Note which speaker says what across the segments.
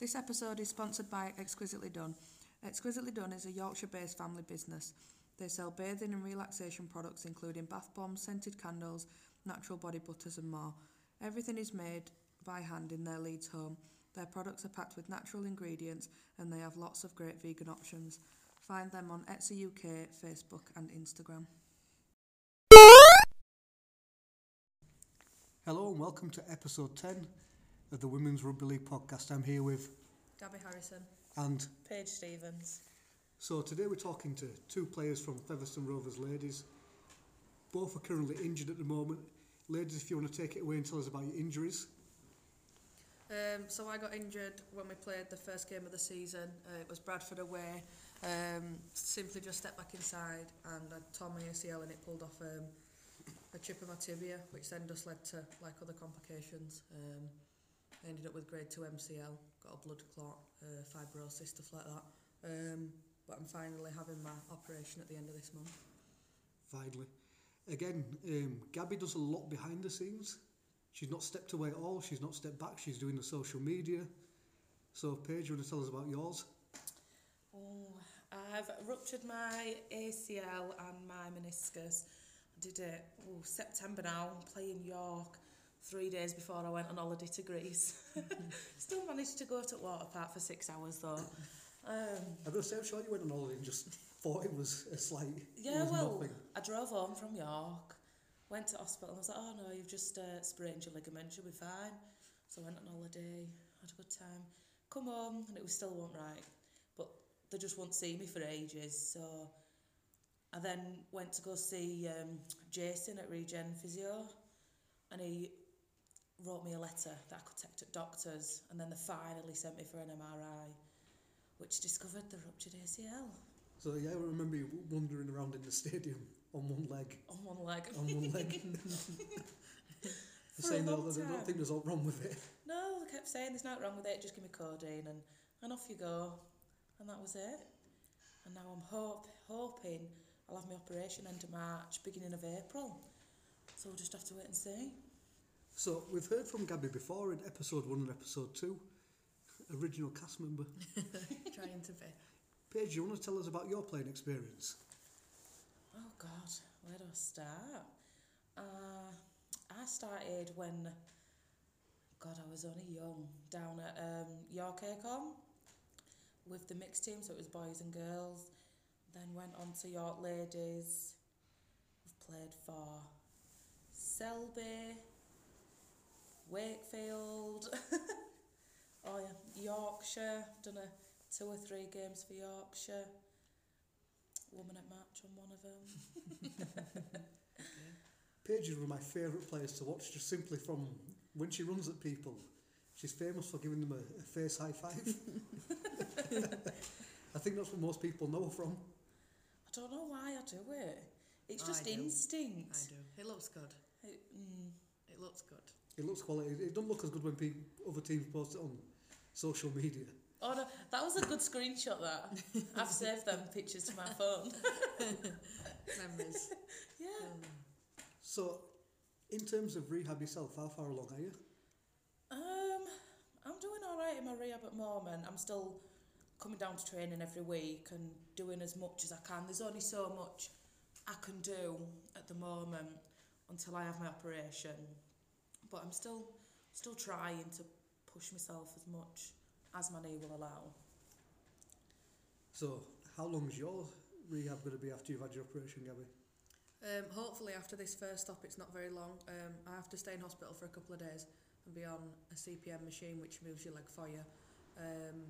Speaker 1: This episode is sponsored by Exquisitely Done. Exquisitely Done is a Yorkshire based family business. They sell bathing and relaxation products, including bath bombs, scented candles, natural body butters, and more. Everything is made by hand in their Leeds home. Their products are packed with natural ingredients and they have lots of great vegan options. Find them on Etsy UK, Facebook, and Instagram.
Speaker 2: Hello and welcome to episode 10 of the Women's Rugby League podcast. I'm here with,
Speaker 1: Gabby Harrison.
Speaker 2: And?
Speaker 3: Paige Stevens.
Speaker 2: So today we're talking to two players from Featherstone Rovers Ladies. Both are currently injured at the moment. Ladies, if you want to take it away and tell us about your injuries.
Speaker 1: Um, so I got injured when we played the first game of the season. Uh, it was Bradford away. Um, simply just stepped back inside and I tore my ACL and it pulled off um, a chip of my tibia, which then just led to like other complications. Um, I ended up with grade 2 MCL, got a blood clot, uh, fibrosis, stuff like that. Um, but I'm finally having my operation at the end of this month.
Speaker 2: Finally. Again, um, Gabby does a lot behind the scenes. She's not stepped away at all. She's not stepped back. She's doing the social media. So, Paige, you want to tell us about yours?
Speaker 3: Oh, I've ruptured my ACL and my meniscus. I did it oh, September now, playing York three days before I went on holiday to Greece. Still managed to go to water park for six hours though. Um,
Speaker 2: going to say, I'm sure you went on holiday and just thought it was a slight.
Speaker 3: yeah, well,
Speaker 2: nothing.
Speaker 3: I drove home from York, went to hospital and I was like, oh no, you've just uh, sprained your ligament, you'll be fine. So I went on holiday, had a good time. Come home and it was still won't right. But they just won't see me for ages. So I then went to go see um, Jason at Regen Physio and he wrote me a letter that I could take to doctors and then they finally sent me for an MRI which discovered the ruptured ACL
Speaker 2: So, yeah, I remember you wandering around in the stadium on one leg.
Speaker 3: on one leg.
Speaker 2: On one leg.
Speaker 3: For a
Speaker 2: saying, no,
Speaker 3: long
Speaker 2: I don't think there's all wrong with it.
Speaker 3: No, they kept saying there's nothing wrong with it, just give me codeine and, and off you go. And that was it. And now I'm hope, hoping I'll have my operation end of March, beginning of April. So we'll just have to wait and see.
Speaker 2: So, we've heard from Gabby before in episode one and episode two, original cast member.
Speaker 1: Trying to be.
Speaker 2: Paige, you want to tell us about your playing experience?
Speaker 3: Oh God, where do I start? Uh, I started when, God, I was only young, down at um, York Acorn with the mixed team, so it was boys and girls. Then went on to York Ladies. We've played for Selby, Wakefield, oh yeah, Yorkshire. Done a two or three games for Yorkshire. Woman at match on one of them.
Speaker 2: Paige is one of my favourite players to watch, just simply from when she runs at people. She's famous for giving them a, a face high five. I think that's what most people know her from.
Speaker 3: I don't know why I do it. It's
Speaker 1: I
Speaker 3: just
Speaker 1: do.
Speaker 3: instinct.
Speaker 1: I do. It looks good.
Speaker 3: It, mm,
Speaker 1: It looks good.
Speaker 2: It looks quality. It doesn't look as good when people, other teams post it on social media.
Speaker 3: oh no, that was a good screenshot. That I've saved them pictures to my phone.
Speaker 1: Memories.
Speaker 3: yeah.
Speaker 2: So, in terms of rehab yourself, how far along are you?
Speaker 3: Um, I'm doing all right in my rehab at the moment. I'm still coming down to training every week and doing as much as I can. There's only so much I can do at the moment until I have my operation. But I'm still still trying to push myself as much as my knee will allow.
Speaker 2: So, how long's your rehab going to be after you've had your operation, Gabby?
Speaker 1: Um, hopefully, after this first stop, it's not very long. Um, I have to stay in hospital for a couple of days and be on a CPM machine which moves your leg for you. Um,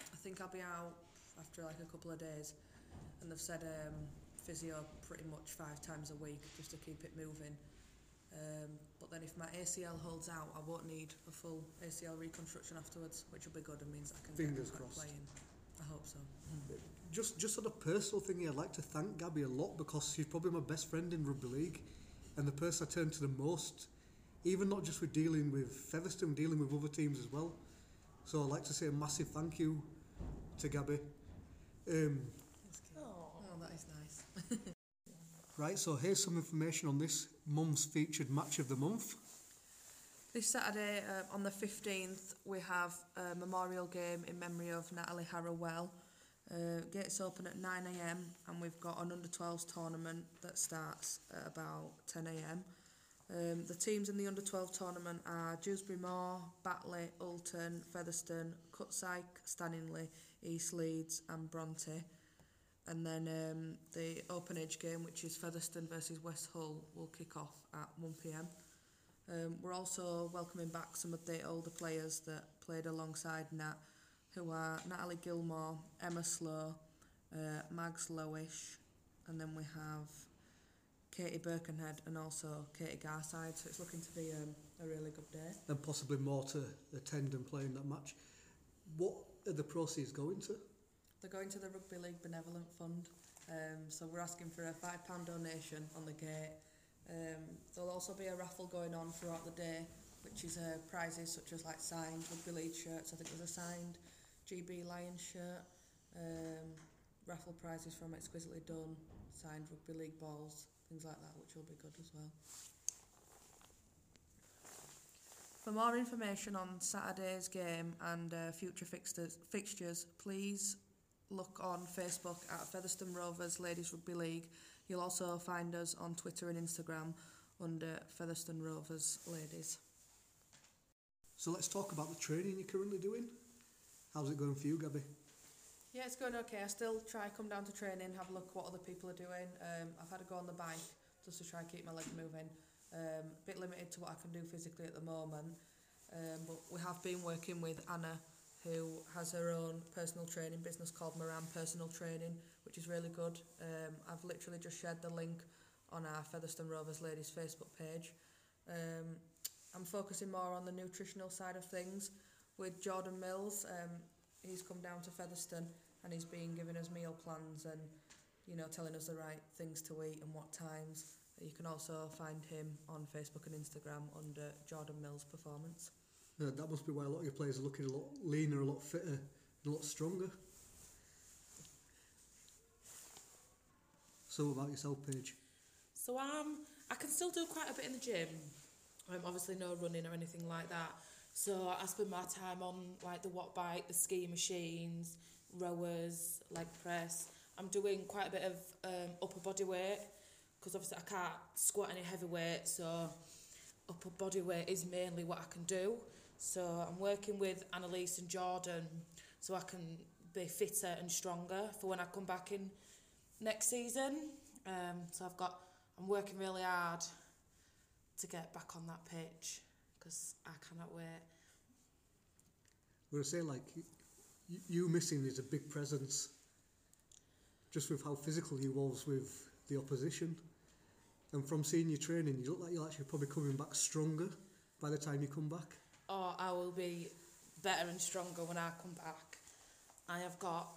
Speaker 1: I think I'll be out after like a couple of days, and they've said um, physio pretty much five times a week just to keep it moving. Um, but then if my ACL holds out, I won't need a full ACL reconstruction afterwards, which will be good and means I can
Speaker 2: Fingers
Speaker 1: get back
Speaker 2: crossed.
Speaker 1: playing. I hope so.
Speaker 2: Just, just on a personal thing, here, I'd like to thank Gabby a lot because she's probably my best friend in rugby league, and the person I turn to the most, even not just with dealing with Featherstone, dealing with other teams as well. So I'd like to say a massive thank you to Gabby. Um,
Speaker 3: Oh,
Speaker 1: Oh, that is nice.
Speaker 2: Right, so here's some information on this month's featured match of the month.
Speaker 1: This Saturday, uh, on the 15th, we have a memorial game in memory of Natalie Harrowell. Uh, gates open at 9am and we've got an under 12s tournament that starts at about 10am. Um, the teams in the under 12 tournament are Dewsbury Moor, Batley, Oulton, Featherstone, Cutsyke, Stanningley, East Leeds and Bronte. And then um, the open age game, which is Featherstone versus West Hull, will kick off at 1pm. Um, we're also welcoming back some of the older players that played alongside Nat, who are Natalie Gilmore, Emma Slow, uh, Mags Lowish, and then we have Katie Birkenhead and also Katie Garside. So it's looking to be um, a really good day.
Speaker 2: and possibly more to attend and play in that match. What are the proceeds going to?
Speaker 1: They're going to the Rugby League Benevolent Fund. Um, so we're asking for a £5 donation on the gate. Um, there'll also be a raffle going on throughout the day, which is uh, prizes such as like signed Rugby League shirts. I think there's a signed GB Lions shirt. Um, raffle prizes from Exquisitely Done, signed Rugby League balls, things like that, which will be good as well. For more information on Saturday's game and uh, future fixtures, fixtures, please look on Facebook at Featherstone Rovers Ladies Rugby League. You'll also find us on Twitter and Instagram under Featherstone Rovers Ladies.
Speaker 2: So let's talk about the training you're currently doing. How's it going for you, Gabby?
Speaker 1: Yeah, it's going okay. I still try come down to training, have a look what other people are doing. Um, I've had to go on the bike just to try and keep my legs moving. Um, a bit limited to what I can do physically at the moment, um, but we have been working with Anna, who has her own personal training business called Moran Personal Training, which is really good. Um, I've literally just shared the link on our Featherstone Rovers Ladies Facebook page. Um, I'm focusing more on the nutritional side of things with Jordan Mills. Um, he's come down to Featherstone and he's been giving us meal plans and you know telling us the right things to eat and what times. You can also find him on Facebook and Instagram under Jordan Mills Performance.
Speaker 2: Uh, that must be why a lot of your players are looking a lot leaner, a lot fitter, a lot stronger. So about yourself, Paige?
Speaker 3: So um, I can still do quite a bit in the gym. Um, obviously no running or anything like that. So I spend my time on like the watt bike, the ski machines, rowers, leg press. I'm doing quite a bit of um, upper body weight because obviously I can't squat any heavy weight. So upper body weight is mainly what I can do. So I'm working with Annalise and Jordan so I can be fitter and stronger for when I come back in next season. Um, so I've got, I'm working really hard to get back on that pitch because I cannot wait.
Speaker 2: To say, like, you, you missing is a big presence just with how physical you was with the opposition. And from seeing your training, you look like you're actually probably coming back stronger by the time you come back.
Speaker 3: I will be better and stronger when I come back. I have got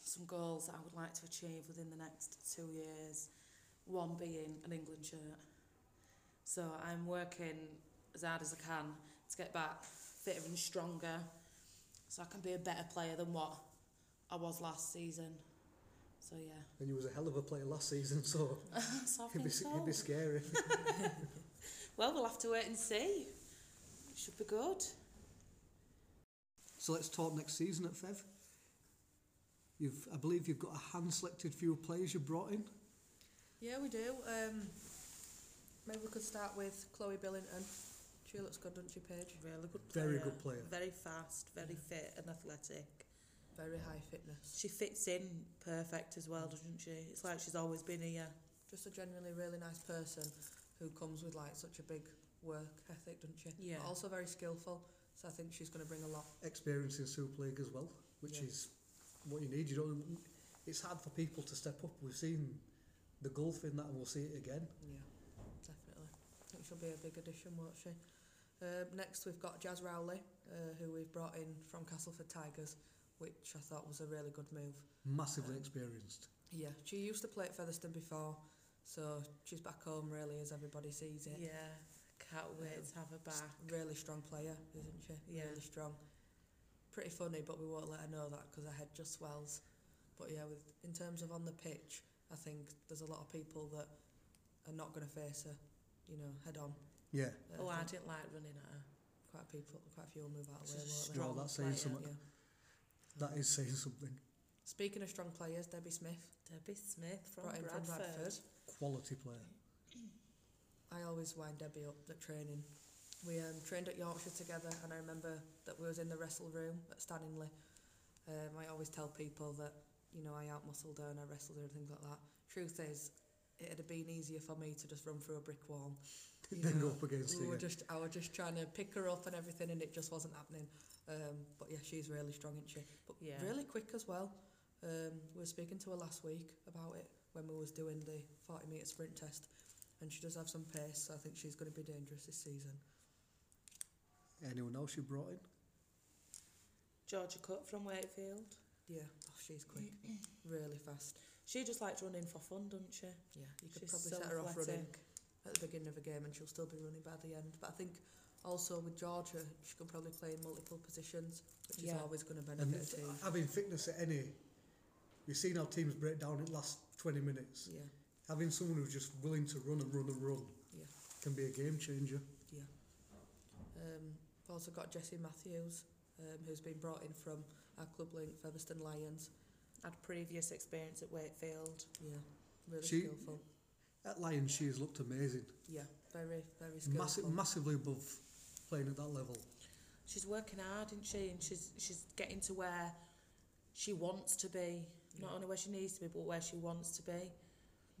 Speaker 3: some goals that I would like to achieve within the next two years. One being an England shirt. So I'm working as hard as I can to get back fitter and stronger so I can be a better player than what I was last season. So yeah.
Speaker 2: And you was a hell of a player last season, so
Speaker 3: so
Speaker 2: it'd be,
Speaker 3: so.
Speaker 2: it'd be scary.
Speaker 3: Well, we'll have to wait and see. Should be good.
Speaker 2: so let's talk next season at Fev. You've, I believe you've got a hand-selected few players you brought in.
Speaker 1: Yeah, we do. Um, maybe we could start with Chloe Billington. She looks good, doesn't she, Paige?
Speaker 3: Really good player.
Speaker 2: Very good player.
Speaker 3: Very fast, very fit and athletic.
Speaker 1: Very high fitness.
Speaker 3: She fits in perfect as well, doesn't she? It's like she's always been here.
Speaker 1: Just a genuinely really nice person who comes with like such a big work ethic, doesn't she?
Speaker 3: Yeah.
Speaker 1: But also very skillful. So I think she's going to bring a lot.
Speaker 2: Experience in Super League as well, which
Speaker 1: Yeah.
Speaker 2: is what you need. You don't. It's hard for people to step up. We've seen the gulf in that, and we'll see it again.
Speaker 1: Yeah, definitely. I think she'll be a big addition, won't she? Uh, next, we've got Jazz Rowley, uh, who we've brought in from Castleford Tigers, which I thought was a really good move.
Speaker 2: Massively
Speaker 1: Um,
Speaker 2: experienced.
Speaker 1: Yeah, she used to play at Featherstone before, so she's back home really as everybody sees it.
Speaker 3: Yeah. Can't wait to have her back.
Speaker 1: Really strong player, isn't she?
Speaker 3: Yeah.
Speaker 1: Really strong. Pretty funny, but we won't let her know that because her head just swells. But yeah, with in terms of on the pitch, I think there's a lot of people that are not going to face her, you know, head on.
Speaker 2: Yeah.
Speaker 1: Uh,
Speaker 3: Oh, I
Speaker 1: think
Speaker 3: didn't like running at her.
Speaker 1: quite a people, quite a few will move out of the way,
Speaker 3: She's a
Speaker 1: won't they?
Speaker 3: strong
Speaker 2: Well, that's saying something.
Speaker 1: Yeah.
Speaker 2: That is saying something.
Speaker 1: Speaking of strong players, Debbie Smith
Speaker 3: Debbie Smith from
Speaker 1: brought in
Speaker 3: Bradford.
Speaker 1: from Bradford.
Speaker 2: Quality player.
Speaker 1: I always wind Debbie up at training. We um, trained at Yorkshire together, and I remember that we was in the wrestle room at Stanningley. Um, I always tell people that you know I outmuscled her and I wrestled her and things like that. Truth is, it'd have been easier for me to just run through a brick wall. You
Speaker 2: then
Speaker 1: know,
Speaker 2: go up against
Speaker 1: we
Speaker 2: you.
Speaker 1: were just I was just trying to pick her up and everything, and it just wasn't happening. Um, but yeah, she's really strong, isn't she? But
Speaker 3: Yeah.
Speaker 1: really quick as well. Um, we were speaking to her last week about it when we was doing the 40 metre sprint test, and she does have some pace. So I think she's going to be dangerous this season.
Speaker 2: Anyone else you brought in?
Speaker 3: Georgia Cut from Wakefield.
Speaker 1: Yeah, oh, she's quick, really fast.
Speaker 3: She just likes running for fun, doesn't she?
Speaker 1: Yeah, you could
Speaker 3: She's
Speaker 1: probably
Speaker 3: so
Speaker 1: set her off running at the beginning of a game, and she'll still be running by the end. But I think also with Georgia, she can probably play in multiple positions, which
Speaker 3: Yeah.
Speaker 1: is always going to
Speaker 2: And
Speaker 1: benefit a team.
Speaker 2: having fitness at any, we've seen how teams break down in the last 20 minutes.
Speaker 1: Yeah,
Speaker 2: Having someone who's just willing to run and run and run
Speaker 1: Yeah.
Speaker 2: can be a game changer.
Speaker 1: yeah. Um, we've also got Jessie Matthews, um, who's been brought in from our club link, Featherstone Lions.
Speaker 3: Had previous experience at Wakefield.
Speaker 1: Yeah, really
Speaker 2: She-
Speaker 1: skillful.
Speaker 2: At Lions, she has looked amazing.
Speaker 1: Yeah, very, very skillful.
Speaker 2: Massi- massively above playing at that level.
Speaker 3: She's working hard, isn't she? And she's she's getting to where she wants to be. Not
Speaker 1: Yeah.
Speaker 3: only where she needs to be, but where she wants to be.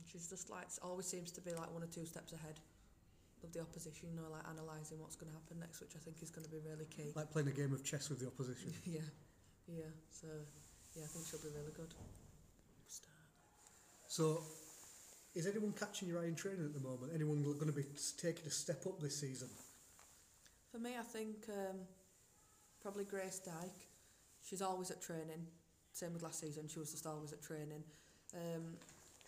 Speaker 1: And She's just like always seems to be like one or two steps ahead of the opposition. You know, like analysing what's going to happen next, which I think is going to be really key.
Speaker 2: Like playing a game of chess with the opposition.
Speaker 1: yeah, yeah. So yeah, I think she'll be really good.
Speaker 2: So, is anyone catching your eye in training at the moment? Anyone going to be taking a step up this season?
Speaker 1: For me, I think um, probably Grace Dyke. She's always at training. Same with last season. She was just always at training. Um,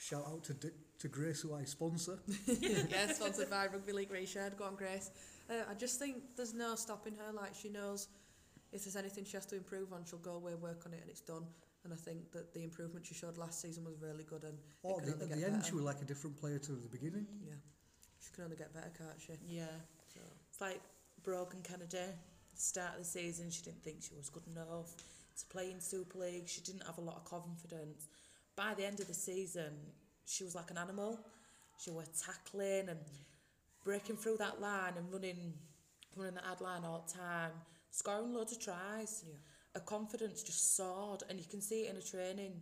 Speaker 2: Shout out to, D- to Grace, who I sponsor.
Speaker 1: yeah, sponsored by Rugby League Reshared. Go on, Grace. Uh, I just think there's no stopping her. Like she knows if there's anything she has to improve on, she'll go away, work on it, and it's done. And I think that the improvement she showed last season was really good. And
Speaker 2: Oh,
Speaker 1: can
Speaker 2: the, at the end,
Speaker 1: better.
Speaker 2: she was like a different player to the beginning.
Speaker 1: yeah, she can only get better, can't she?
Speaker 3: Yeah.
Speaker 1: So
Speaker 3: It's like Brogan Kennedy. Start of the season, she didn't think she was good enough to play in Super League. She didn't have a lot of confidence. By the end of the season, she was like an animal. She was tackling and breaking through that line and running, running that ad line all the time, scoring loads of tries.
Speaker 1: yeah,
Speaker 3: Her confidence just soared, and you can see it in her training.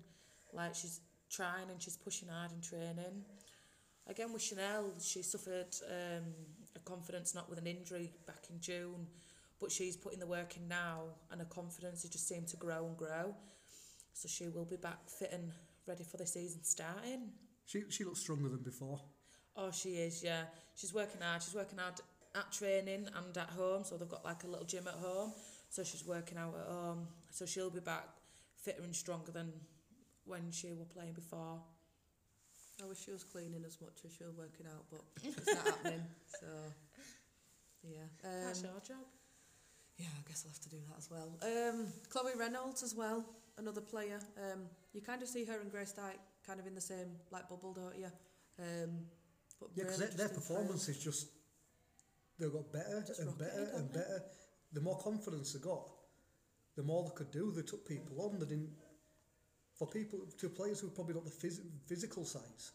Speaker 3: Like she's trying and she's pushing hard in training. Again with Chanel, she suffered um, a confidence not with an injury back in June, but she's putting the work in now, and her confidence has just seemed to grow and grow. So she will be back fit and ready for the season starting.
Speaker 2: She, she looks stronger than before.
Speaker 3: Oh, she is, yeah. She's working hard. She's working hard at training and at home. So they've got like a little gym at home. So she's working out at home. So she'll be back fitter and stronger than when she were playing before.
Speaker 1: I wish she was cleaning as much as she was working out, but it's not happening. So yeah. Um,
Speaker 3: That's your job.
Speaker 1: Yeah, I guess I'll have to do that as well. Um, Chloe Reynolds as well, another player. Um, you kind of see her and Grace Dyke kind of in the same like bubble, don't you? Um, but
Speaker 2: Yeah, because
Speaker 1: really
Speaker 2: their, performance is just they've got better
Speaker 1: Just
Speaker 2: and
Speaker 1: rocketed,
Speaker 2: better and
Speaker 1: they?
Speaker 2: better. The more confidence they got, the more they could do. They took people on. They didn't. For people, to players who probably not the phys- physical size,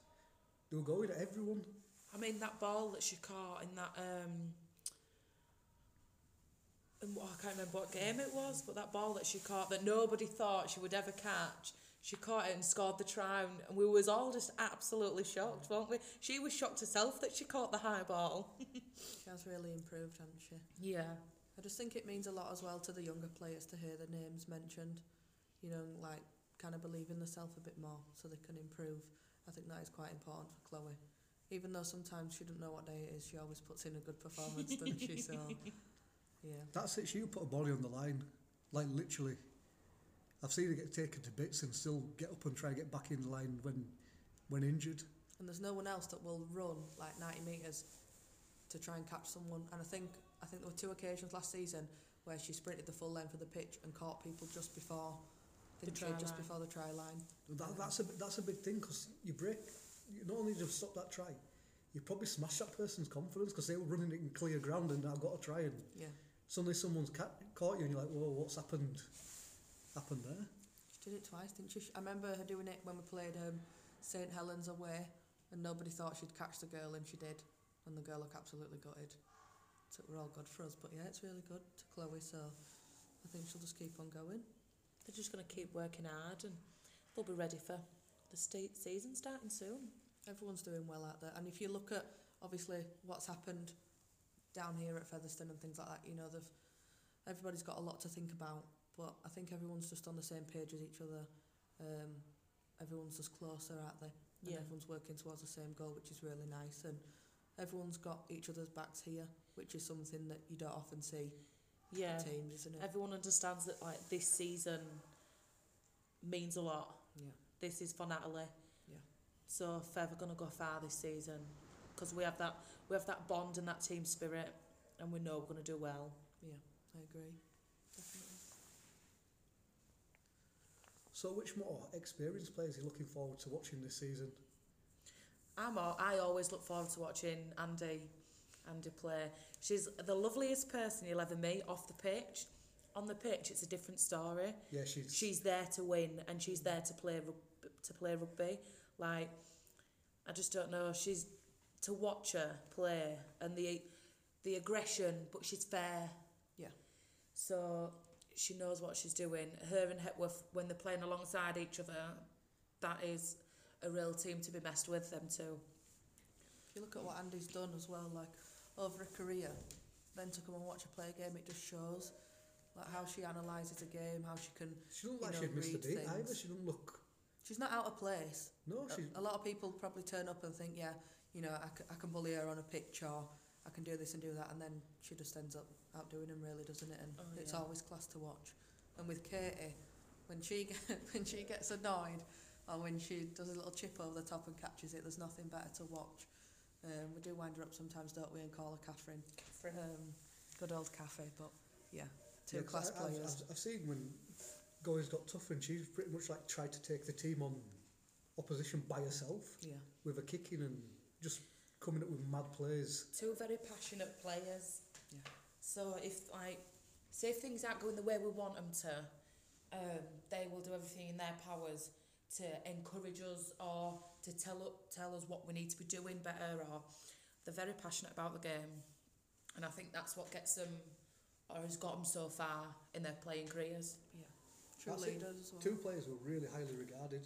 Speaker 2: they were going at everyone.
Speaker 3: I mean, that ball that she caught in that. Um, what, I can't remember what game it was, but that ball that she caught that nobody thought she would ever catch. She caught it and scored the try, and- and we was all just absolutely shocked, weren't we? She was shocked herself that she caught the high ball.
Speaker 1: She has really improved, hasn't she?
Speaker 3: Yeah.
Speaker 1: I just think it means a lot as well to the younger players to hear their names mentioned. You know, like kind of believe in themselves a bit more so they can improve. I think that is quite important for Chloe. Even though sometimes she doesn't know what day it is, she always puts in a good performance, doesn't she? So, yeah.
Speaker 2: That's it. She would put a body on the line, like literally. I've seen her get taken to bits and still get up and try and get back in the line when, when injured.
Speaker 1: And there's no one else that will run like 90 metres to try and catch someone. And I think I think there were two occasions last season where she sprinted the full length of the pitch and caught people just before
Speaker 3: The
Speaker 1: didn't
Speaker 3: try
Speaker 1: just
Speaker 3: line.
Speaker 1: before the try line.
Speaker 2: That, that's a that's a big thing because you break. You not only just stop that try, you probably smash that person's confidence because they were running it in clear ground and I've got to try and
Speaker 1: Yeah.
Speaker 2: Suddenly someone's ca- caught you and you're like, whoa, what's happened? Happened there?
Speaker 1: She did it twice, didn't she? I remember her doing it when we played um, St Helens away, and nobody thought she'd catch the girl, and she did. And the girl looked absolutely gutted. So we're all good for us. But yeah, it's really good to Chloe. So I think she'll just keep on going.
Speaker 3: They're just going to keep working hard and they'll be ready for the state season starting soon.
Speaker 1: Everyone's doing well out there. And if you look at obviously what's happened down here at Featherstone and things like that, you know, they've everybody's got a lot to think about. But I think everyone's just on the same page as each other. Um, everyone's just closer, aren't they? And
Speaker 3: Yeah.
Speaker 1: everyone's working towards the same goal, which is really nice. And everyone's got each other's backs here, which is something that you don't often see
Speaker 3: Yeah.
Speaker 1: in teams, isn't it?
Speaker 3: Everyone understands that like this season means a lot.
Speaker 1: yeah.
Speaker 3: This is for Natalie.
Speaker 1: Yeah.
Speaker 3: So are going to go far this season because we have that we have that bond and that team spirit, and we know we're going to do well.
Speaker 1: Yeah, I agree. Definitely.
Speaker 2: So, which more experienced players are you looking forward to watching this season?
Speaker 3: I'm al- I always look forward to watching Andy Andy play. She's the loveliest person you'll ever meet off the pitch. On the pitch, it's a different story.
Speaker 2: Yeah, she's.
Speaker 3: She's there to win and she's there to play to play rugby. Like I just don't know. She's to watch her play and the the aggression, but she's fair.
Speaker 1: Yeah.
Speaker 3: So she knows what she's doing. Her and Hepworth, when they're playing alongside each other, that is a real team to be messed with. Them too.
Speaker 1: If you look at what Andy's done as well, like over a career, then to come and watch her play a game, it just shows like how she analyses a game, how she can.
Speaker 2: she doesn't
Speaker 1: you
Speaker 2: like
Speaker 1: know,
Speaker 2: she'd missed a
Speaker 1: read
Speaker 2: beat either.
Speaker 1: things.
Speaker 2: She doesn't look.
Speaker 1: She's not out of place.
Speaker 2: No,
Speaker 1: A-
Speaker 2: she's.
Speaker 1: A, lot of people probably turn up and think, yeah, you know, I, c- I can bully her on a pitch or I can do this and do that, and then she just ends up outdoing him, really, doesn't it? And
Speaker 3: Oh,
Speaker 1: it's
Speaker 3: yeah.
Speaker 1: always class to watch. And with Katie, when she get, when she gets annoyed or when she does a little chip over the top and catches it, there's nothing better to watch. Um, we do wind her up sometimes, don't we, and call her Catherine. Um, good old Cafe, but yeah, two
Speaker 2: Yeah, 'cause
Speaker 1: class
Speaker 2: I, I've,
Speaker 1: players.
Speaker 2: I've, I've seen when Goy's got tough and she's pretty much like tried to take the team on opposition by herself
Speaker 1: yeah,
Speaker 2: with a kicking and just coming up with mad plays.
Speaker 3: Two very passionate players.
Speaker 1: Yeah.
Speaker 3: So if like, say if things aren't going the way we want them to, um, they will do everything in their powers to encourage us or to tell u- tell us what we need to be doing better. Or they're very passionate about the game, and I think that's what gets them or has got them so far in their playing careers.
Speaker 1: yeah. True
Speaker 2: That's
Speaker 1: leaders as well.
Speaker 2: Two players were really highly regarded.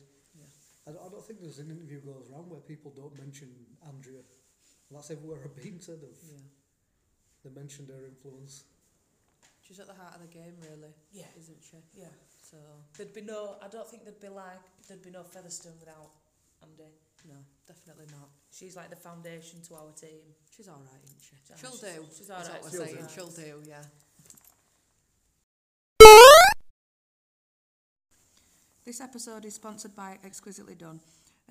Speaker 1: Yeah.
Speaker 2: I don't, I don't think there's an interview goes around where people don't mention Andrea. And that's everywhere I've been to. They've,
Speaker 1: Yeah.
Speaker 2: they mentioned her influence.
Speaker 1: She's at the heart of the game, really,
Speaker 3: Yeah,
Speaker 1: isn't she?
Speaker 3: yeah.
Speaker 1: So,
Speaker 3: There'd be no. I don't think there'd be like there'd be no Featherstone without Andy.
Speaker 1: no, definitely not.
Speaker 3: She's like the foundation to our team.
Speaker 1: She's all right, isn't she?
Speaker 3: She's-
Speaker 1: She'll do.
Speaker 3: she's
Speaker 1: That's
Speaker 3: alright,
Speaker 1: what
Speaker 2: she'll
Speaker 1: we're
Speaker 2: do.
Speaker 1: saying. She'll do, yeah. This episode is sponsored by Exquisitely Done.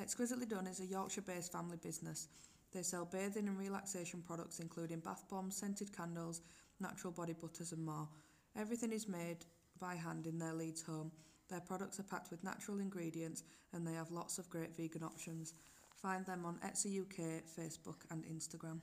Speaker 1: Exquisitely Done is a Yorkshire-based family business. They sell bathing and relaxation products including bath bombs, scented candles, natural body butters and more. Everything is made by hand in their Leeds home. Their products are packed with natural ingredients and they have lots of great vegan options. Find them on Etsy UK, Facebook and Instagram.